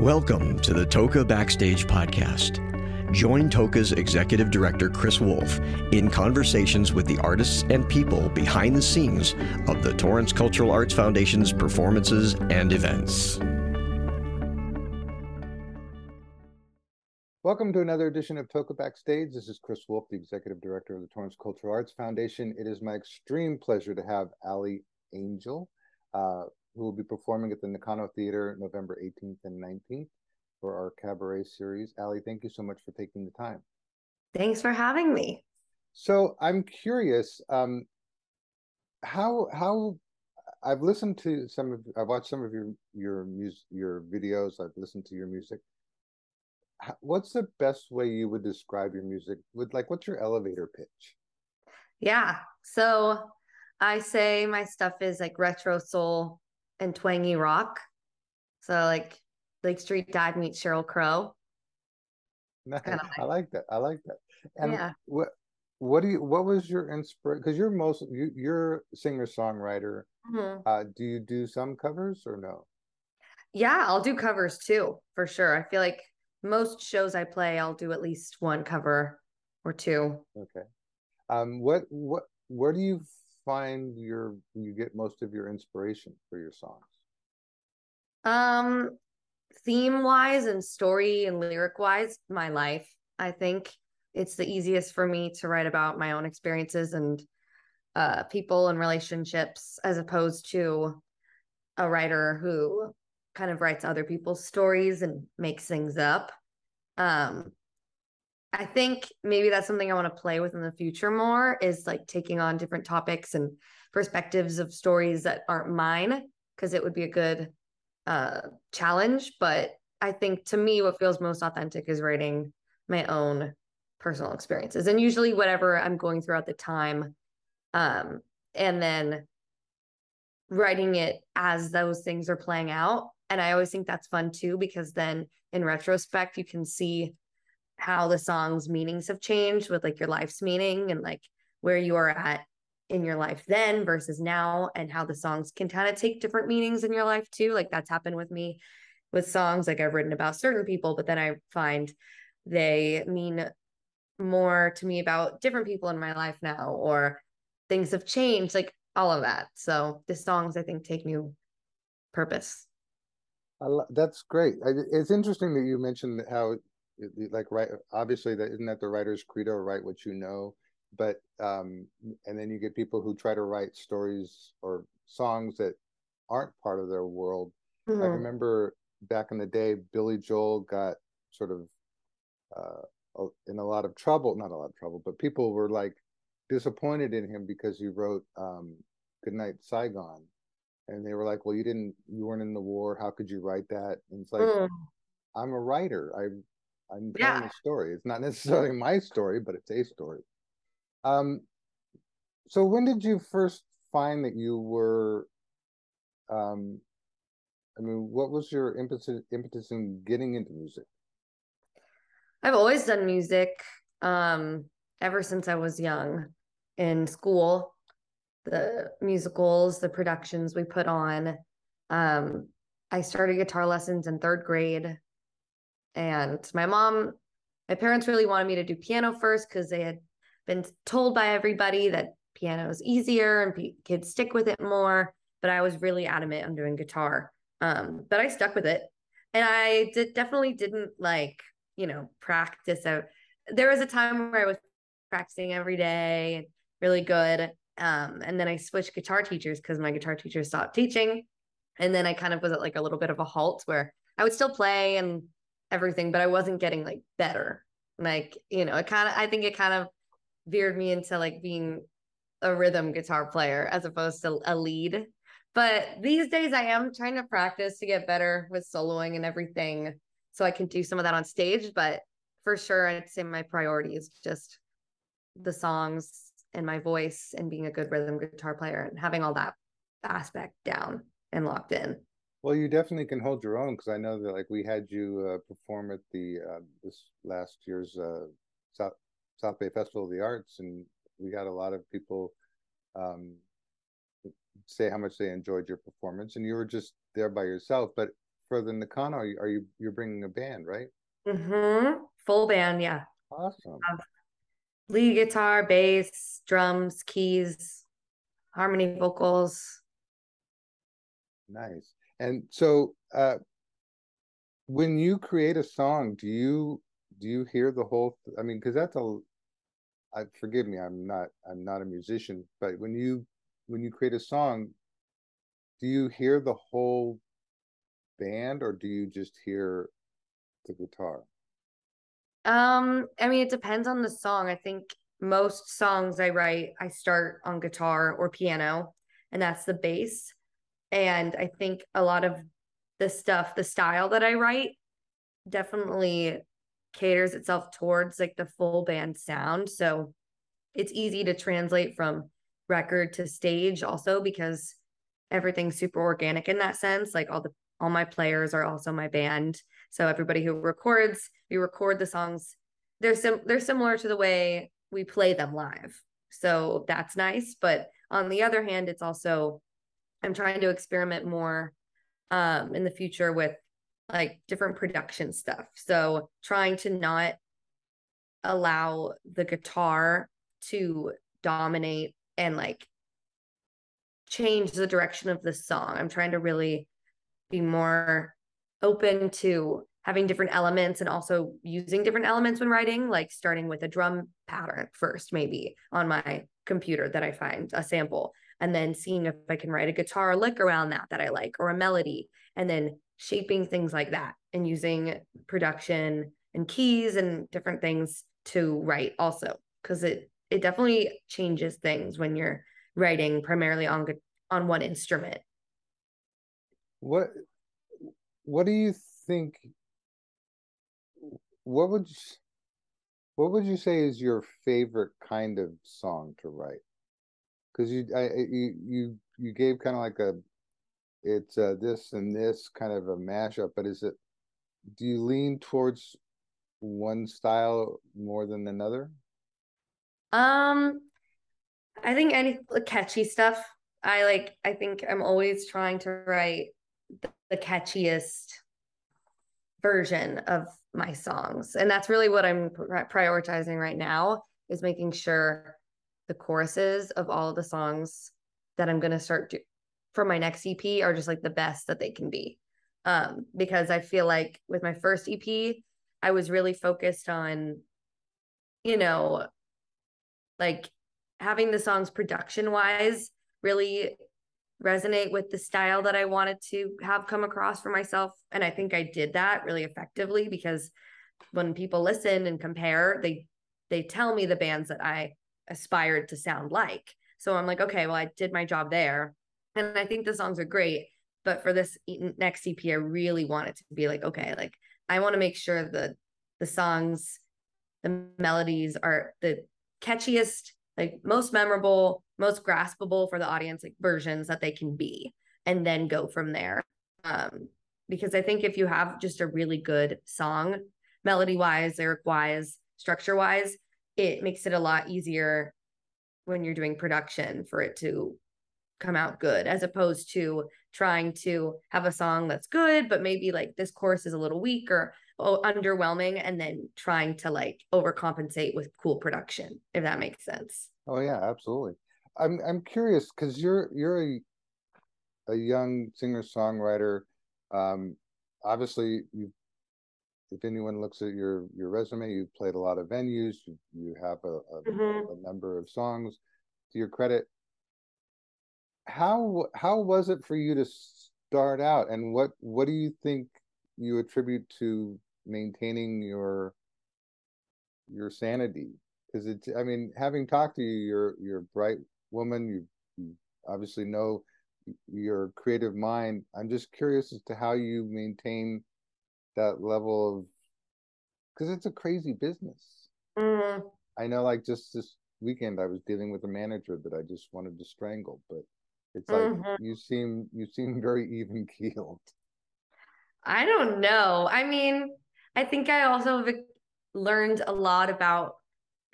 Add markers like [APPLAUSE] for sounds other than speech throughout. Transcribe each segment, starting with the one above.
Welcome to the Toca Backstage Podcast. Join Toca's Executive Director Chris Wolf in conversations with the artists and people behind the scenes of the Torrance Cultural Arts Foundation's performances and events. Welcome to another edition of Toca Backstage. This is Chris Wolf, the Executive Director of the Torrance Cultural Arts Foundation. It is my extreme pleasure to have Ali Angel, uh, who will be performing at the Nakano Theater November 18th and 19th for our cabaret series. Ali, thank you so much for taking the time. Thanks for having me. So I'm curious, um, how how I've listened to some of I've watched some of your your music your videos. I've listened to your music. What's the best way you would describe your music? With like, what's your elevator pitch? Yeah, so I say my stuff is like retro soul and twangy rock. So like Lake Street Dive meets Sheryl Crow. Nice. Like, I like that. I like that. And yeah. what what do you what was your inspiration? Because you're most you, you're singer songwriter. Mm-hmm. Uh, do you do some covers or no? Yeah, I'll do covers too for sure. I feel like most shows I play, I'll do at least one cover or two. Okay. Um, what what where do you find your you get most of your inspiration for your songs? Um, theme wise and story and lyric wise, my life. I think it's the easiest for me to write about my own experiences and uh, people and relationships as opposed to a writer who kind of writes other people's stories and makes things up. Um, I think maybe that's something I want to play with in the future more is like taking on different topics and perspectives of stories that aren't mine because it would be a good uh, challenge. But I think to me, what feels most authentic is writing my own personal experiences and usually whatever I'm going through at the time. Um, and then writing it as those things are playing out. And I always think that's fun too, because then in retrospect, you can see how the song's meanings have changed with like your life's meaning and like where you are at in your life then versus now and how the songs can kind of take different meanings in your life too. Like that's happened with me with songs like I've written about certain people but then I find they mean more to me about different people in my life now or things have changed like all of that. So the songs I think take new purpose. Lo- that's great. I, it's interesting that you mentioned how like right obviously that isn't that the writer's credo write what you know? But um and then you get people who try to write stories or songs that aren't part of their world. Mm-hmm. i remember back in the day billy joel got sort of uh in a lot of trouble not a lot of trouble but people were like disappointed in him because he wrote um goodnight saigon. And they were like well you didn't you weren't in the war. How could you write that? And it's like mm. i'm a writer i'm telling yeah. a story it's not necessarily my story but it's a story um, so when did you first find that you were, um, I mean, what was your impetus impetus in getting into music? I've always done music, um, ever since I was young in school. The musicals, the productions we put on. Um, I started guitar lessons in third grade, and my mom, my parents really wanted me to do piano first because they had been told by everybody that piano is easier and p- kids stick with it more. But I was really adamant on doing guitar. Um, but I stuck with it. And I did definitely didn't like, you know, practice out. There was a time where I was practicing every day and really good. Um, and then I switched guitar teachers because my guitar teacher stopped teaching. And then I kind of was at like a little bit of a halt where I would still play and everything, but I wasn't getting like better. Like, you know, it kind of, I think it kind of veered me into like being a rhythm guitar player as opposed to a lead. But these days I am trying to practice to get better with soloing and everything so I can do some of that on stage. But for sure, I'd say my priority is just the songs and my voice and being a good rhythm guitar player and having all that aspect down and locked in. Well, you definitely can hold your own because I know that like we had you uh, perform at the uh, this last year's uh, South South Bay Festival of the Arts, and we had a lot of people um, say how much they enjoyed your performance, and you were just there by yourself. But for the Nakano, are you, are you you're bringing a band, right? Mm-hmm. Full band, yeah. Awesome. lead guitar, bass, drums, keys, harmony vocals. Nice. And so uh when you create a song, do you do you hear the whole I mean cuz that's a I forgive me, I'm not I'm not a musician, but when you when you create a song, do you hear the whole band or do you just hear the guitar? Um, I mean, it depends on the song. I think most songs I write, I start on guitar or piano, and that's the bass. And I think a lot of the stuff, the style that I write, definitely caters itself towards like the full band sound. So it's easy to translate from record to stage also because everything's super organic in that sense. Like all the all my players are also my band. So everybody who records, we record the songs. They're sim- they're similar to the way we play them live. So that's nice. But on the other hand, it's also I'm trying to experiment more um, in the future with like different production stuff. So trying to not allow the guitar to dominate and like change the direction of the song. I'm trying to really be more open to having different elements and also using different elements when writing, like starting with a drum pattern first, maybe on my computer that I find a sample, and then seeing if I can write a guitar lick around that that I like or a melody, and then shaping things like that and using production and keys and different things to write also because it it definitely changes things when you're writing primarily on on one instrument. What what do you think what would you, what would you say is your favorite kind of song to write because you I, you you you gave kind of like a it's uh, this and this kind of a mashup but is it do you lean towards one style more than another? Um i think any catchy stuff i like i think i'm always trying to write the, the catchiest version of my songs and that's really what i'm prioritizing right now is making sure the choruses of all of the songs that i'm going to start do- for my next ep are just like the best that they can be um because i feel like with my first ep i was really focused on you know like having the songs production wise really resonate with the style that I wanted to have come across for myself. And I think I did that really effectively because when people listen and compare, they they tell me the bands that I aspired to sound like. So I'm like, okay, well, I did my job there. And I think the songs are great. But for this next EP, I really want it to be like, okay, like I want to make sure that the songs, the melodies are the catchiest like most memorable, most graspable for the audience like versions that they can be and then go from there. Um because I think if you have just a really good song, melody wise, lyric wise, structure wise, it makes it a lot easier when you're doing production for it to come out good as opposed to trying to have a song that's good but maybe like this course is a little weak or oh, underwhelming and then trying to like overcompensate with cool production if that makes sense. Oh yeah absolutely. I'm i'm curious because you're you're a a young singer songwriter um obviously you if anyone looks at your your resume you've played a lot of venues you, you have a, a, mm-hmm. a number of songs. To your credit how how was it for you to start out? And what what do you think you attribute to maintaining your your sanity? Because it's i mean having talked to you you're you're a bright woman. You, you obviously know your creative mind. I'm just curious as to how you maintain that level of because it's a crazy business mm-hmm. i know like just this weekend i was dealing with a manager that i just wanted to strangle but it's like mm-hmm. you seem you seem very even keeled i don't know i mean I think I also have learned a lot about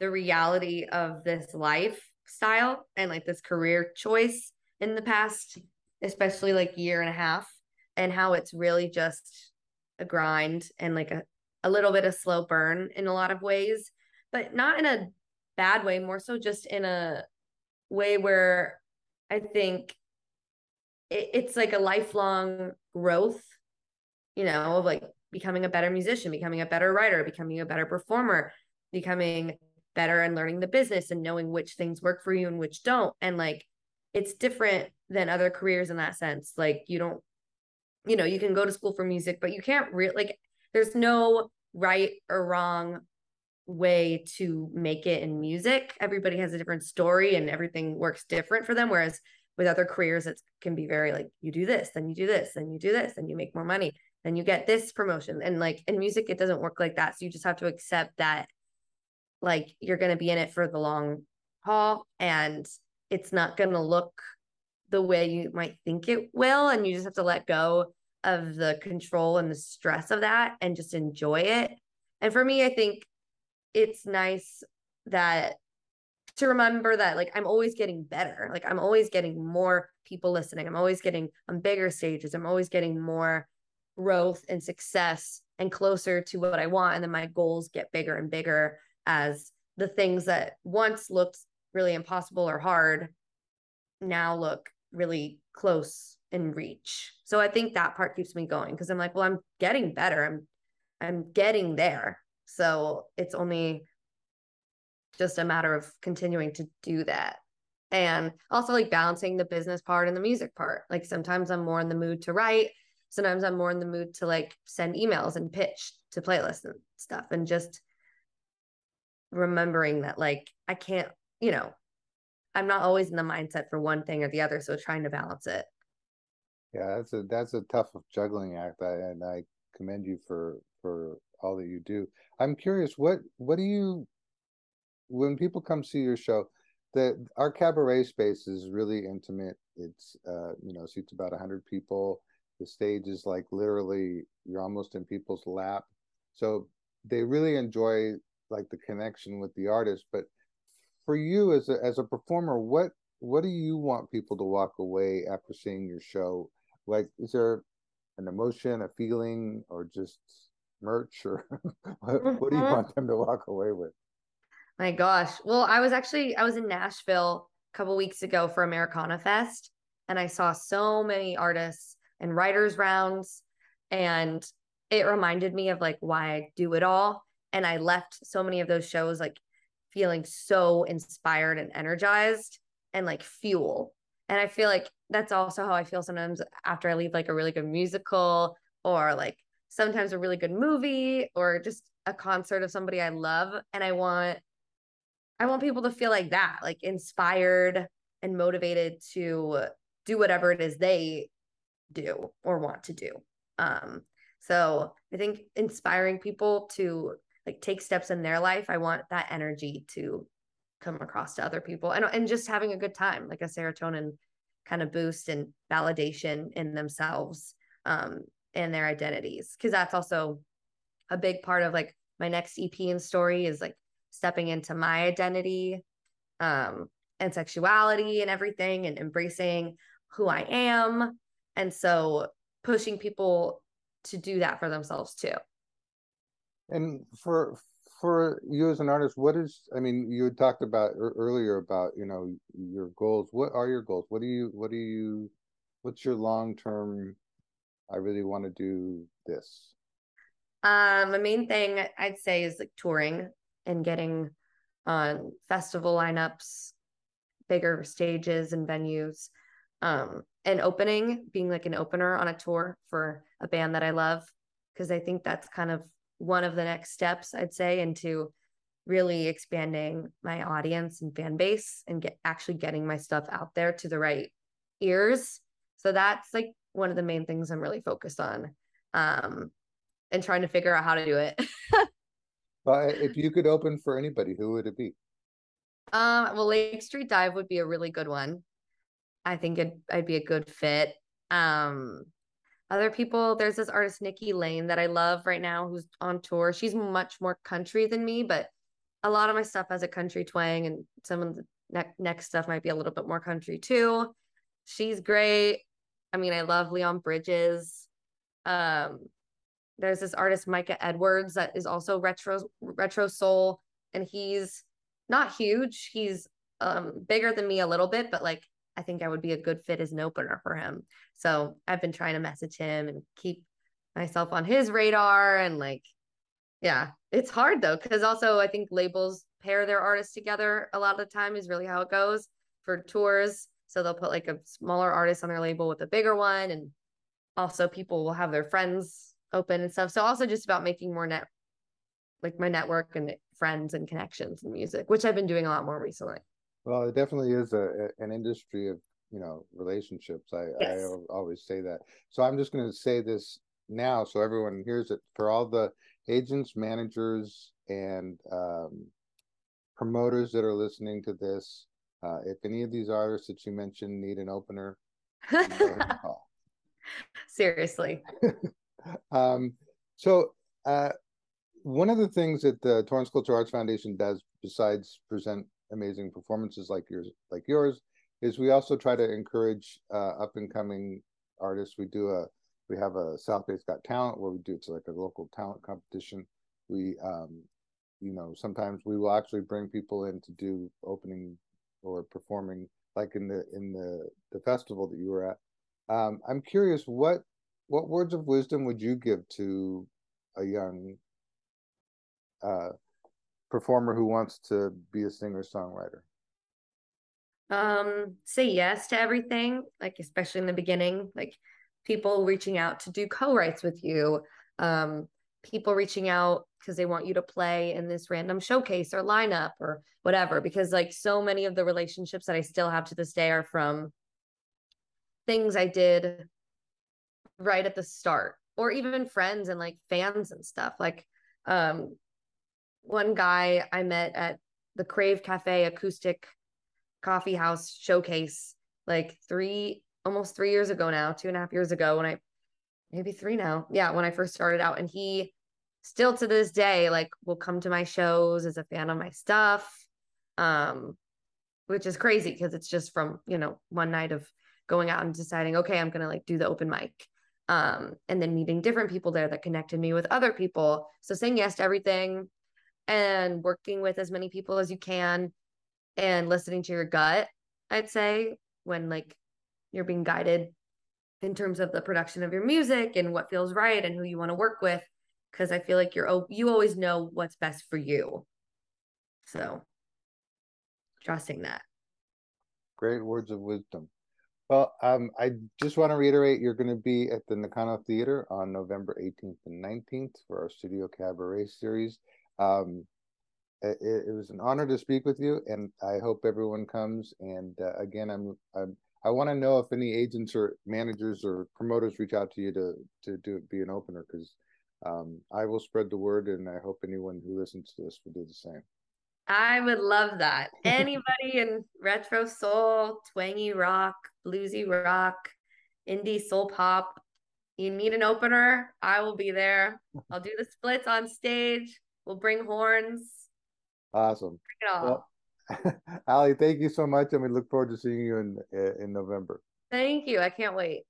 the reality of this lifestyle and like this career choice in the past, especially like year and a half. and how it's really just a grind and like a, a little bit of slow burn in a lot of ways, but not in a bad way, more so just in a way where I think it, it's like a lifelong growth, you know, of like becoming a better musician, becoming a better writer, becoming a better performer, becoming better and learning the business and knowing which things work for you and which don't. And like it's different than other careers in that sense. Like you don't, you know, you can go to school for music, but you can't really like there's no right or wrong way to make it in music. Everybody has a different story and everything works different for them. Whereas with other careers, it can be very like you do this, then you do this, then you do this, then you make more money, then you get this promotion. And like in music, it doesn't work like that. So you just have to accept that like you're going to be in it for the long haul and it's not going to look the way you might think it will. And you just have to let go of the control and the stress of that and just enjoy it. And for me, I think it's nice that to remember that like I'm always getting better. Like I'm always getting more people listening. I'm always getting on bigger stages. I'm always getting more growth and success and closer to what I want. And then my goals get bigger and bigger as the things that once looked really impossible or hard now look really close in reach. So I think that part keeps me going because I'm like, well, I'm getting better. I'm I'm getting there. So it's only just a matter of continuing to do that. And also like balancing the business part and the music part. Like sometimes I'm more in the mood to write. Sometimes I'm more in the mood to like send emails and pitch to playlists and stuff. And just remembering that like I can't, you know, I'm not always in the mindset for one thing or the other. So trying to balance it. Yeah, that's a that's a tough juggling act. I, and I commend you for for all that you do. I'm curious, what what do you when people come see your show? The our cabaret space is really intimate. It's uh, you know seats about hundred people. The stage is like literally you're almost in people's lap. So they really enjoy like the connection with the artist. But for you as a as a performer, what what do you want people to walk away after seeing your show? Like, is there an emotion, a feeling, or just merch, or [LAUGHS] what, what do you mm-hmm. want them to walk away with? My gosh. Well, I was actually I was in Nashville a couple weeks ago for Americana Fest, and I saw so many artists and writers rounds, and it reminded me of like why I do it all. And I left so many of those shows like feeling so inspired and energized and like fuel. And I feel like that's also how I feel sometimes after I leave like a really good musical or like sometimes a really good movie or just a concert of somebody I love. And I want I want people to feel like that, like inspired and motivated to do whatever it is they do or want to do. Um, so I think inspiring people to like take steps in their life i want that energy to come across to other people. And and just having a good time like a serotonin kind of boost and validation in themselves um and their identities. Because that's also a big part of like my next ep and story is like stepping into my identity um and sexuality and everything and embracing who i am. And so pushing people to do that for themselves too and for for you as an artist, what is? I mean, you had talked about earlier about you know your goals. What are your goals? What do you? What do you? What's your long term? I really want to do this. Um, the main thing I'd say is like touring and getting on festival lineups, bigger stages and venues, um, and opening, being like an opener on a tour for a band that I love, because I think that's kind of one of the next steps I'd say into really expanding my audience and fan base and get actually getting my stuff out there to the right ears. So that's like one of the main things I'm really focused on. Um and trying to figure out how to do it. [LAUGHS] well, if you could open for anybody, who would it be? Um, well, Lake Street Dive would be a really good one. I think it, I'd be a good fit. Um, other people there's this artist nikki lane that i love right now who's on tour she's much more country than me but a lot of my stuff has a country twang and some of the ne- next stuff might be a little bit more country too she's great I mean, I love Leon Bridges. Um, there's this artist Micah Edwards that is also retro retro soul, and he's not huge. He's um bigger than me a little bit, but like I think I would be a good fit as an opener for him. So I've been trying to message him and keep myself on his radar and like yeah, it's hard though cuz also I think labels pair their artists together a lot of the time is really how it goes for tours. So they'll put like a smaller artist on their label with a bigger one and also people will have their friends open and stuff. So also just about making more net like my network and friends and connections in music, which I've been doing a lot more recently. Well, it definitely is a, an industry of you know relationships. I yes. I always say that. So I'm just going to say this now, so everyone hears it. For all the agents, managers, and um, promoters that are listening to this, uh, if any of these artists that you mentioned need an opener, [LAUGHS] seriously. [LAUGHS] um, so. Uh, one of the things that the Torrance Cultural Arts Foundation does, besides present amazing performances like yours like yours is we also try to encourage uh, up and coming artists. We do a we have a south bay's got talent where we do it's like a local talent competition. We um you know sometimes we will actually bring people in to do opening or performing like in the in the the festival that you were at. Um i'm curious what what words of wisdom would you give to a young uh performer who wants to be a singer songwriter? Um, say yes to everything, like especially in the beginning, like people reaching out to do co-writes with you, um, people reaching out because they want you to play in this random showcase or lineup or whatever. Because like so many of the relationships that I still have to this day are from things I did right at the start, or even friends and like fans and stuff. Like um one guy I met at the Crave Cafe acoustic coffee house showcase like three almost three years ago now, two and a half years ago when I maybe three now. Yeah, when I first started out. And he still to this day, like will come to my shows as a fan of my stuff. Um, which is crazy because it's just from, you know, one night of going out and deciding, okay, I'm gonna like do the open mic. Um, and then meeting different people there that connected me with other people. So saying yes to everything, and working with as many people as you can and listening to your gut i'd say when like you're being guided in terms of the production of your music and what feels right and who you want to work with because i feel like you're you always know what's best for you. So trusting that. Great words of wisdom. Well um, i just want to reiterate you're going to be at the nakano theater on november 18th and 19th for our studio cabaret series um, it, it, was an honor to speak with you, and I hope everyone comes. And uh, again, I'm, I'm I want to know if any agents or managers or promoters reach out to you to to do be an opener because um, I will spread the word, and I hope anyone who listens to this will do the same. I would love that. [LAUGHS] Anybody in retro soul, twangy rock, bluesy rock, indie soul pop, you need an opener, I will be there. [LAUGHS] I'll do the splits on stage. We'll bring horns. Awesome. Well, [LAUGHS] Ali, thank you so much, and we look forward to seeing you in in November. Thank you. I can't wait.